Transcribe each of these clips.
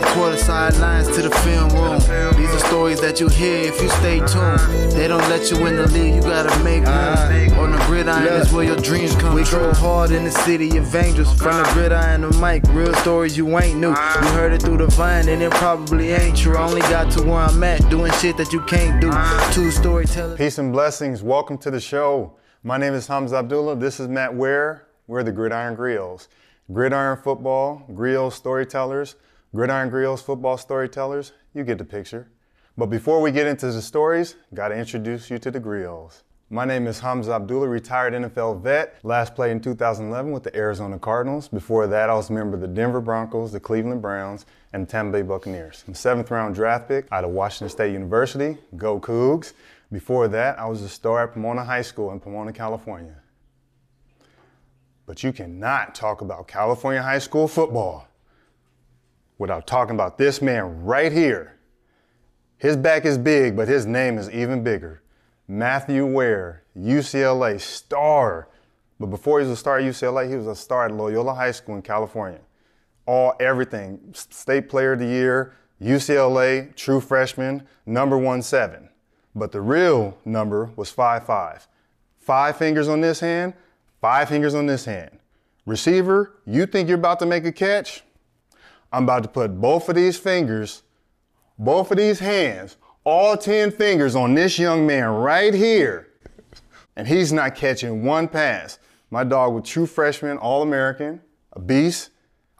fourth quarter sidelines to the film room. These are stories that you hear if you stay tuned. They don't let you in the league, you gotta make room. On the gridiron is where your dreams come we true. We go hard in the city of angels. From the gridiron to mic, real stories you ain't new. You heard it through the vine, and it probably ain't true. I only got to where I'm at, doing shit that you can't do. Two storytellers. Peace and blessings. Welcome to the show. My name is Hamza Abdullah. This is Matt Ware. We're the Gridiron Griots. Gridiron football, griot storytellers, gridiron griots football storytellers. You get the picture. But before we get into the stories, got to introduce you to the griots. My name is Hamza Abdullah, retired NFL vet. Last played in 2011 with the Arizona Cardinals. Before that, I was a member of the Denver Broncos, the Cleveland Browns, and the Tampa Bay Buccaneers. I'm a seventh round draft pick out of Washington State University. Go Cougs. Before that, I was a star at Pomona High School in Pomona, California. But you cannot talk about California high school football without talking about this man right here. His back is big, but his name is even bigger. Matthew Ware, UCLA star. But before he was a star at UCLA, he was a star at Loyola High School in California. All everything, state player of the year, UCLA, true freshman, number one seven. But the real number was five five. Five fingers on this hand, Five fingers on this hand. Receiver, you think you're about to make a catch? I'm about to put both of these fingers, both of these hands, all 10 fingers on this young man right here. And he's not catching one pass. My dog was true freshman, All American, a beast.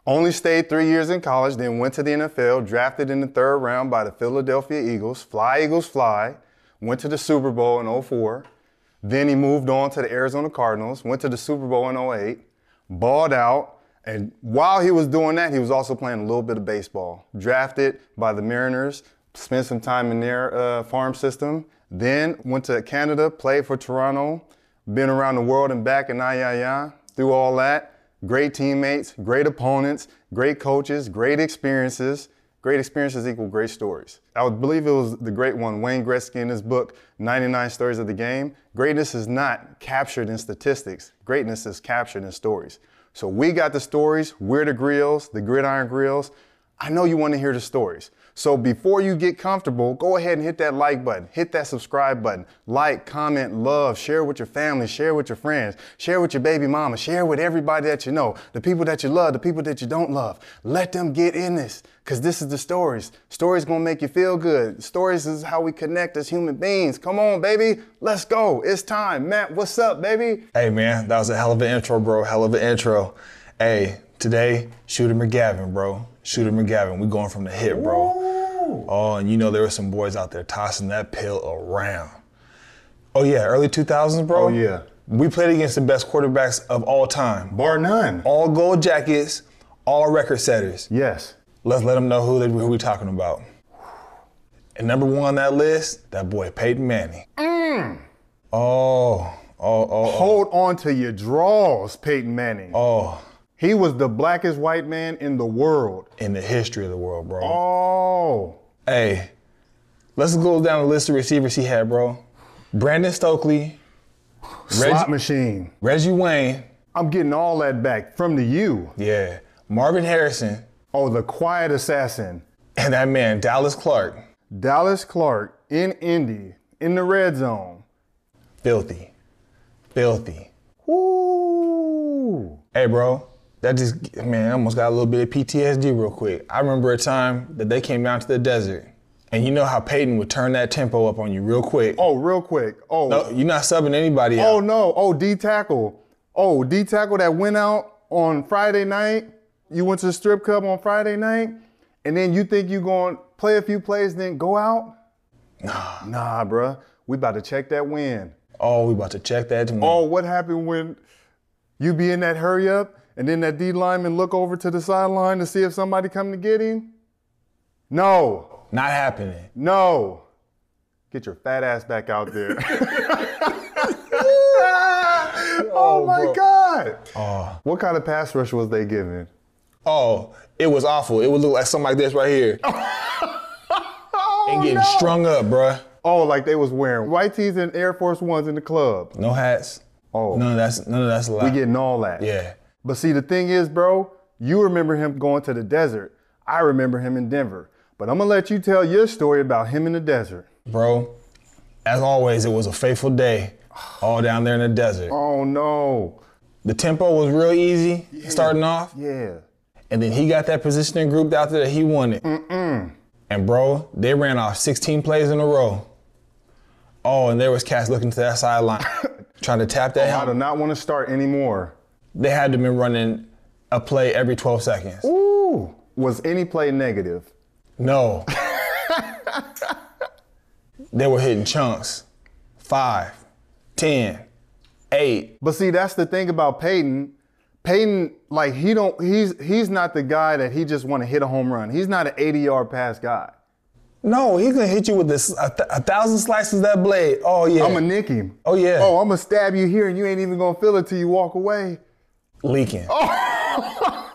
Only stayed three years in college, then went to the NFL, drafted in the third round by the Philadelphia Eagles. Fly, Eagles, fly. Went to the Super Bowl in 04. Then he moved on to the Arizona Cardinals, went to the Super Bowl in 08, balled out, and while he was doing that, he was also playing a little bit of baseball. Drafted by the Mariners, spent some time in their uh, farm system, then went to Canada, played for Toronto, been around the world and back yeah, yeah, through all that. Great teammates, great opponents, great coaches, great experiences. Great experiences equal great stories. I would believe it was the great one, Wayne Gretzky, in his book, 99 Stories of the Game. Greatness is not captured in statistics. Greatness is captured in stories. So we got the stories. We're the griots, the gridiron griots. I know you want to hear the stories. So before you get comfortable, go ahead and hit that like button, hit that subscribe button, like, comment, love, share with your family, share with your friends, share with your baby mama, share with everybody that you know, the people that you love, the people that you don't love. Let them get in this because this is the stories. Stories gonna make you feel good. Stories is how we connect as human beings. Come on, baby, let's go. It's time. Matt, what's up, baby? Hey, man, that was a hell of an intro, bro. Hell of an intro. Hey, today, Shooter McGavin, bro. Shooter McGavin, we going from the hip, bro. Ooh. Oh, and you know there were some boys out there tossing that pill around. Oh yeah, early 2000s, bro. Oh yeah. We played against the best quarterbacks of all time. Bar none. All gold jackets, all record setters. Yes. Let's let them know who, they, who we talking about. And number one on that list, that boy Peyton Manning. Mm. Oh, oh, oh, oh. Hold on to your draws, Peyton Manning. Oh. He was the blackest white man in the world. In the history of the world, bro. Oh. Hey, let's go down the list of receivers he had, bro. Brandon Stokley. Slot machine. Reggie Wayne. I'm getting all that back from the U. Yeah. Marvin Harrison. Oh, the quiet assassin. And that man, Dallas Clark. Dallas Clark in Indy, in the red zone. Filthy. Filthy. Woo. Hey, bro that just man, I almost got a little bit of PTSD real quick. I remember a time that they came down to the desert. And you know how Peyton would turn that tempo up on you real quick. Oh, real quick. Oh. No, you're not subbing anybody out. Oh no. Oh, D tackle. Oh, D tackle that went out on Friday night. You went to the strip club on Friday night, and then you think you're going to play a few plays, then go out? Nah. Nah, bruh. We about to check that win. Oh, we about to check that win. Oh, what happened when you be in that hurry up and then that D lineman look over to the sideline to see if somebody come to get him? No. Not happening. No. Get your fat ass back out there. oh, oh, my bro. God. Oh. What kind of pass rush was they giving? Oh, it was awful. It would look like something like this right here. oh, and getting no. strung up, bruh. Oh, like they was wearing white tees and Air Force Ones in the club. No hats. Oh. None of that's none of that's allowed. We getting all that. Yeah. But see, the thing is, bro, you remember him going to the desert. I remember him in Denver. But I'm gonna let you tell your story about him in the desert. Bro, as always, it was a fateful day all down there in the desert. Oh no. The tempo was real easy starting off, Yeah. and then he got that positioning group out there that he wanted. Mm-mm. And bro, they ran off 16 plays in a row. Oh, and there was cats looking to that sideline, trying to tap that oh, I helmet. do not want to start anymore. They had to been running a play every 12 seconds. Ooh. Was any play negative? No. they were hitting chunks. Five, ten, eight. But see, that's the thing about Peyton. Peyton, like he don't, he's he's not the guy that he just want to hit a home run. He's not an 80 yard pass guy. No, he's gonna hit you with this a, th- a thousand slices of that blade. Oh yeah. I'm gonna nick him. oh yeah. Oh, I'm gonna stab you here, and you ain't even gonna feel it till you walk away. Leaking.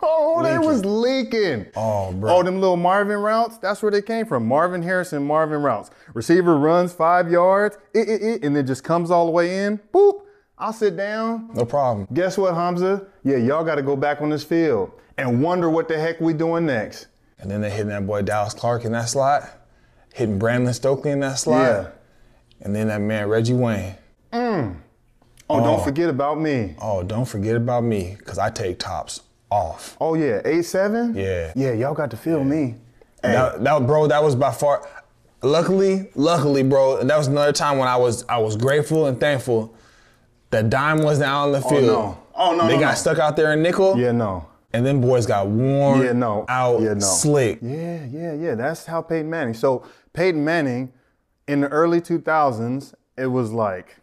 Oh, they was leaking. Oh, bro. Oh, them little Marvin routes. That's where they came from. Marvin Harrison, Marvin routes. Receiver runs five yards, eh, eh, eh, and then just comes all the way in. Boop. I'll sit down. No problem. Guess what, Hamza? Yeah, y'all got to go back on this field and wonder what the heck we doing next. And then they hitting that boy Dallas Clark in that slot, hitting Brandon Stokley in that slot, Yeah. and then that man Reggie Wayne. Oh, don't oh. forget about me. Oh, don't forget about me, cause I take tops off. Oh yeah, eight seven. Yeah. Yeah, y'all got to feel me. Hey, That, that bro, that was by far. Luckily, luckily, bro, and that was another time when I was I was grateful and thankful that Dime wasn't out on the oh, field. Oh no. Oh, no, They no, got no. stuck out there in nickel, yeah, no. and then boys got worn Yeah, no. out, yeah, no. slick. Yeah, yeah, yeah. That's how Peyton Manning. So Peyton Manning, in the early 2000s, it was like,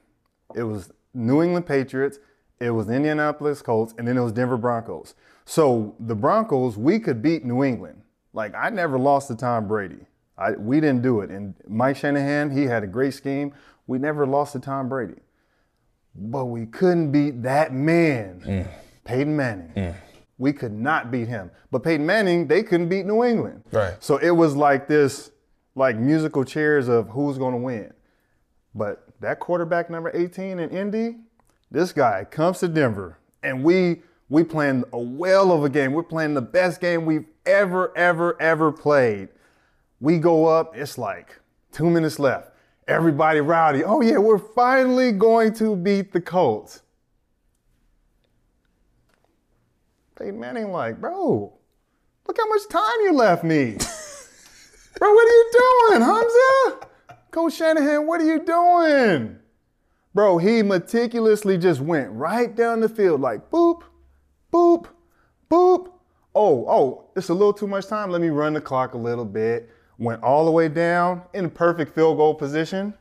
it was New England Patriots, it was Indianapolis Colts, and then it was Denver Broncos. So the Broncos, we could beat New England. Like I never lost to Tom Brady. I, we didn't do it. And Mike Shanahan, he had a great scheme. We never lost to Tom Brady. But we couldn't beat that man, mm. Peyton Manning. Mm. We could not beat him. But Peyton Manning, they couldn't beat New England. Right. So it was like this, like musical chairs of who's going to win. But that quarterback number 18 in Indy, this guy comes to Denver, and we we playing a well of a game. We're playing the best game we've ever, ever, ever played. We go up, it's like two minutes left. Everybody rowdy. Oh yeah, we're finally going to beat the Colts. Peyton Manning like, bro, look how much time you left me. bro, what are you doing, Hamza? Coach Shanahan, what are you doing? Bro, he meticulously just went right down the field like boop, boop, boop. Oh, oh, it's a little too much time. Let me run the clock a little bit. Went all the way down in perfect field goal position.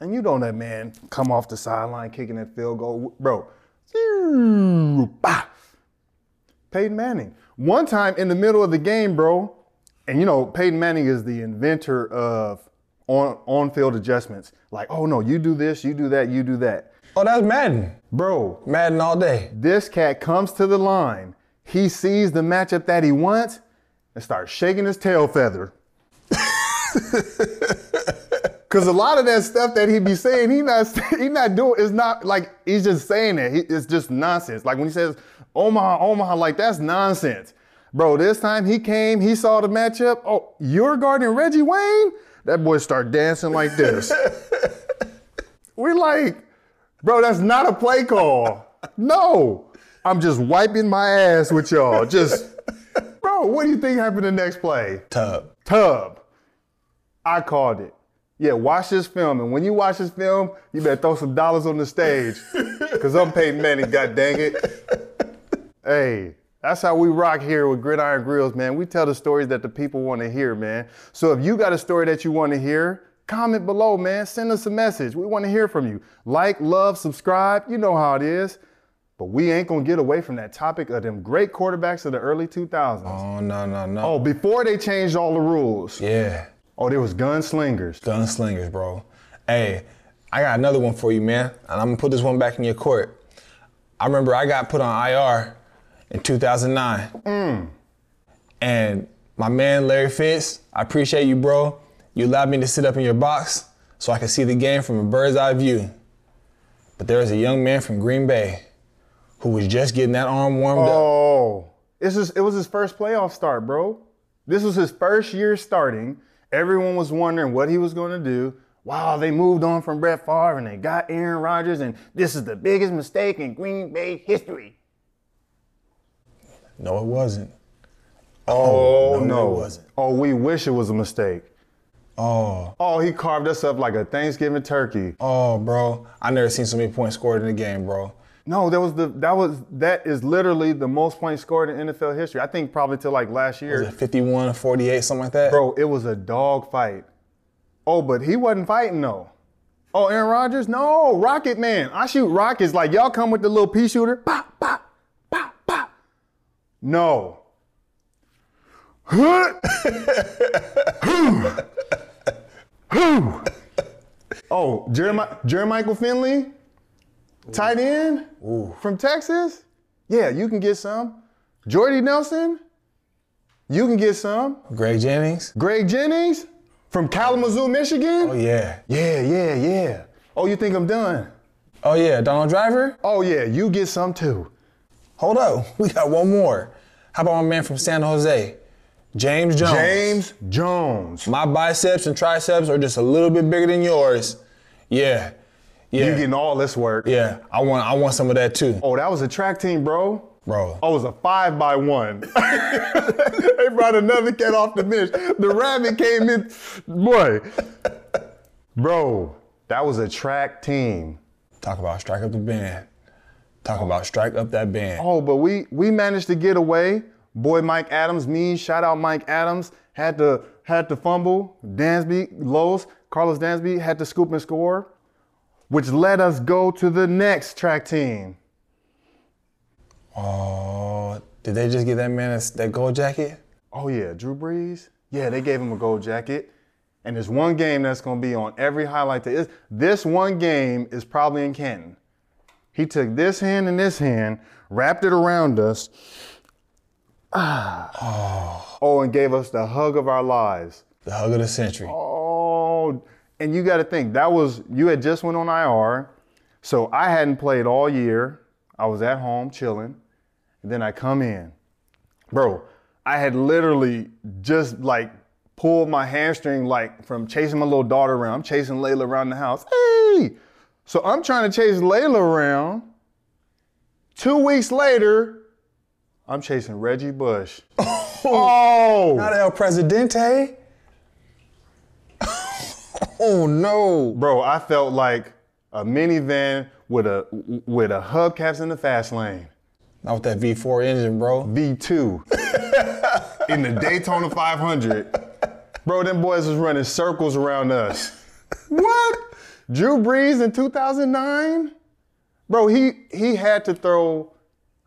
And you know that man come off the sideline kicking that field goal. Bro. Peyton Manning. One time in the middle of the game, bro, and you know, Peyton Manning is the inventor of on on field adjustments. Like, oh no, you do this, you do that, you do that. Oh, that's Madden. Bro, Madden all day. this cat comes to the line. He sees the matchup that he wants and starts shaking his tail feather. Cause a lot of that stuff that he be saying, he not he not doing. It's not like he's just saying it. He- It's just nonsense. Like when he says Omaha, Omaha, like that's nonsense, bro. This time he came, he saw the matchup. Oh, you're guarding Reggie Wayne. That boy start dancing like this. We're like, bro, that's not a play call. No, I'm just wiping my ass with y'all. Just, bro, what do you think happened the next play? Tub. Tub. I called it. Yeah, watch this film. And when you watch this film, you better throw some dollars on the stage. Because I'm Peyton Manning, god dang it. Hey, that's how we rock here with Gridiron Griots, man. We tell the stories that the people want to hear, man. So if you got a story that you want to hear, comment below, man. Send us a message. We want to hear from you. Like, love, subscribe. You know how it is. But we ain't going to get away from that topic of them great quarterbacks of the early 2000s. Oh no no no. Oh, before they changed all the rules. Yeah. Oh, there was gunslingers. Gunslingers, bro. Hey, I got another one for you, man. And I'm gonna put this one back in your court. I remember I got put on IR in 2009. Mm. And my man Larry Fitz, I appreciate you, bro. You allowed me to sit up in your box so I could see the game from a bird's eye view. But there was a young man from Green Bay who was just getting that arm warmed up. Oh, it's just, it was his first playoff start, bro. This was his first year starting. Everyone was wondering what he was going to do. Wow, they moved on from Brett Favre and they got Aaron Rodgers, and this is the biggest mistake in Green Bay history. No, it wasn't. Oh, no, no. it wasn't. Oh, we wish it was a mistake. Oh, Oh, he carved us up like a Thanksgiving turkey. oh, bro. I never seen so many points scored in a game, bro. No, that was the that was that is literally the most points scored in NFL history. I think probably till like last year. Was it 51, 48, something like that? Bro, it was a dog fight. Oh, but he wasn't fighting though. Oh, Aaron Rodgers? No, Rocket Man. I shoot rockets like y'all come with the little pea shooter. Pop, pop. No. oh, Jeremiah, Jermichael Finley, tight end from Texas. Yeah, you can get some. Jordy Nelson, you can get some. Greg Jennings? Greg Jennings from Kalamazoo, Michigan. Oh, yeah. Yeah, yeah, yeah. Oh, you think I'm done? Oh, yeah. Donald Driver? Oh, yeah, you get some too. Hold up. We got one more. How about my man from San Jose? James Jones. James Jones. My biceps and triceps are just a little bit bigger than yours. Yeah. Yeah. You getting all this work. yeah. I want I want some of that too. Oh, that was a track team, bro. Bro. Oh, it was a five by one. they brought another cat off the bench. The rabbit came in. Boy. Bro, that was a track team. Talk about strike up the band. Talk about strike up that band. Oh, but we we managed to get away. Boy, Mike Adams, me, shout out Mike Adams, had to had to fumble. Dansby, Lowe's, Carlos Dansby had to scoop and score, which let us go to the next track team. Oh, did they just get that man a- that gold jacket? Oh yeah, Drew Brees. Yeah, they gave him a gold jacket. And there's one game that's gonna be on every highlight. That is, this one game is probably in Canton. He took this hand and this hand, wrapped it around us. Ah. Oh, and gave us the hug of our lives. The hug of the century. Oh, and you got to think that was you had just went on IR, so I hadn't played all year. I was at home chilling, and then I come in, bro. I had literally just like pulled my hamstring like from chasing my little daughter around. I'm chasing Layla around the house. Hey, so I'm trying to chase Layla around. Two weeks later, I'm chasing Reggie Bush. oh, Not El Presidente. oh no. Bro, I felt like a minivan with a with a hubcaps in the fast lane. Not with that V4 engine, bro. V2 in the Daytona 500. Bro, them boys was running circles around us. What? Drew Brees in 2009? Bro, he he had to throw.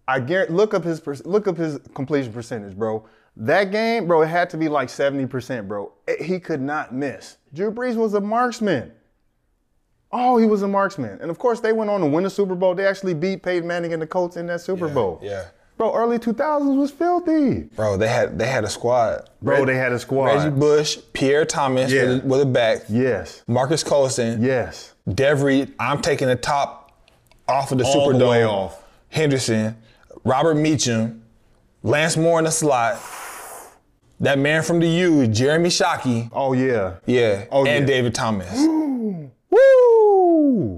I guarantee. Look up his look up his completion percentage, bro. That game, bro, it had to be like 70%, bro. It- he could not miss. Drew Brees was a marksman. Oh, he was a marksman. And of course, they went on to win the Super Bowl. They actually beat Peyton Manning and the Colts in that Super Bowl. yeah. Bro, early 2000s was filthy. Bro, they had they had a squad. Bro, they had a squad. Reggie Bush, Pierre Thomas Yeah. with, a, with a back, Yes. Marques Colston, Yes. Devery. I'm taking the top off of the All Superdome. the way off. Henderson, Robert Meacham, Lance Moore in the slot. That man from the U, Jeremy Shockey. Oh, yeah. Yeah. Oh, and yeah. David Thomas. Woo!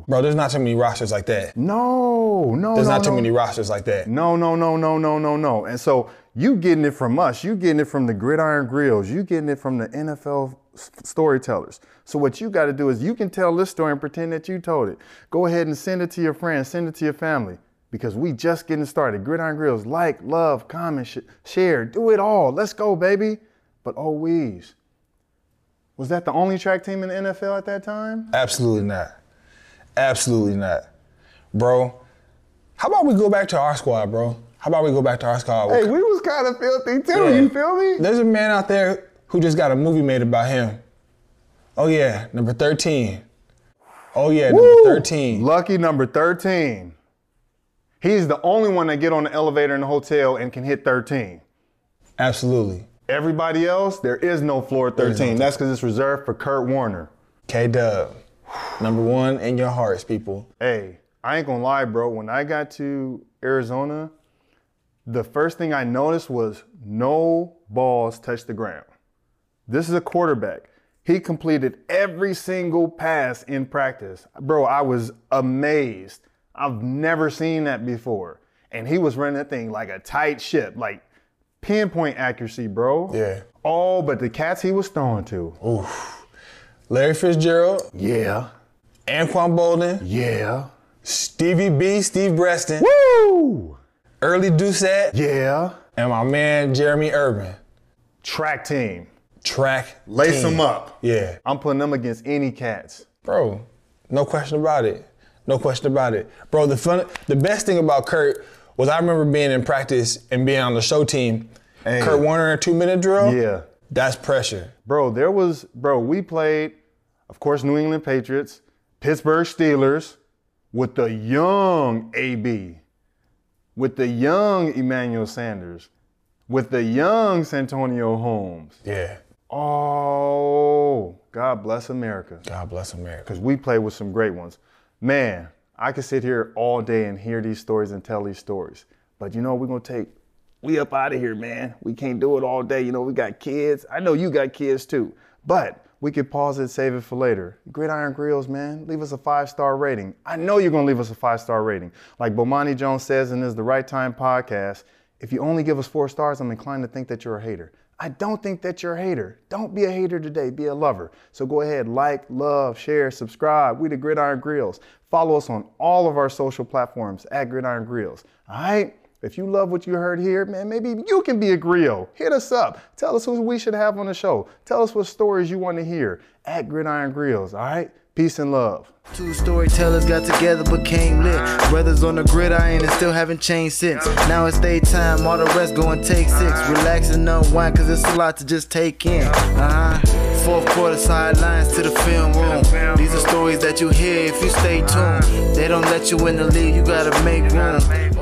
Bro, there's not too many rosters like that. No, no, There's no, not too no. many rosters like that. No, no, no, no, no, no, no. And so you getting it from us. You getting it from the Gridiron Griots. You getting it from the NFL storytellers. So what you got to do is you can tell this story and pretend that you told it. Go ahead and send it to your friends. Send it to your family. Because we just getting started. Gridiron Griots, like, love, comment, sh- share, do it all. Let's go, baby. But oh, we's. Was that the only track team in the NFL at that time? Absolutely not. Absolutely not. Bro, how about we go back to our squad, bro? How about we go back to our squad? Hey, we was kind of filthy too. Yeah. You feel me? There's a man out there who just got a movie made about him. Oh yeah, number 13. Oh yeah, number 13. Lucky number 13. He's the only one that get on the elevator in the hotel and can hit 13. Absolutely. Everybody else, there is no floor 13. That's because it's reserved for Kurt Warner. K Dub. Number one in your hearts, people. Hey, I ain't gonna lie, bro. When I got to Arizona, the first thing I noticed was no balls touched the ground. This is a quarterback. He completed every single pass in practice. Bro, I was amazed. I've never seen that before. And he was running that thing like a tight ship, like pinpoint accuracy, bro. Yeah. All but the cats he was throwing to. Oof. Larry Fitzgerald, Yeah. Anquan Boldin, Yeah. Stevie B, Steve Breaston, Woo! Early Doucet, Yeah. and my man Jerheme Urban. Track team. Track. Lace team. them up. Yeah. I'm putting them against any cats. Bro, no question about it. No question about it. Bro, the fun the best thing about Kurt was I remember being in practice and being on the show team. Hey. Kurt Warner in two minute drill. Yeah. That's pressure. Bro, there was, bro, we played, of course, New England Patriots, Pittsburgh Steelers, with the young AB, with the young Emmanuel Sanders, with the young Santonio Holmes. Yeah. Oh, God bless America. God bless America. Because we play with some great ones. Man, I could sit here all day and hear these stories and tell these stories. But you know, we're going to take, we up out of here, man. We can't do it all day. You know, we got kids. I know you got kids too. But we could pause it, save it for later. Gridiron Griots, man, leave us a five star rating. I know you're to leave us a five star rating. Like Bomani Jones says in his The Right Time podcast, if you only give us four stars, I'm inclined to think that you're a hater. I don't think that you're a hater. Don't be a hater today, be a lover. So go ahead, like, love, share, subscribe. We the Gridiron Griots. Follow us on all of our social platforms at Gridiron Griots. All right? If you love what you heard here, man, maybe you can be a griot. Hit us up. Tell us who we should have on the show. Tell us what stories you want to hear at Gridiron Griots. All right? Peace and love. Two storytellers got together became lit. Brothers on the gridiron and still haven't changed since. Now it's daytime, all the rest go and take six. Relax and unwind, cause it's a lot to just take in. Uh huh. Fourth quarter sidelines to the film room. These are stories that you hear if you stay tuned. They don't let you in the league, you gotta make room.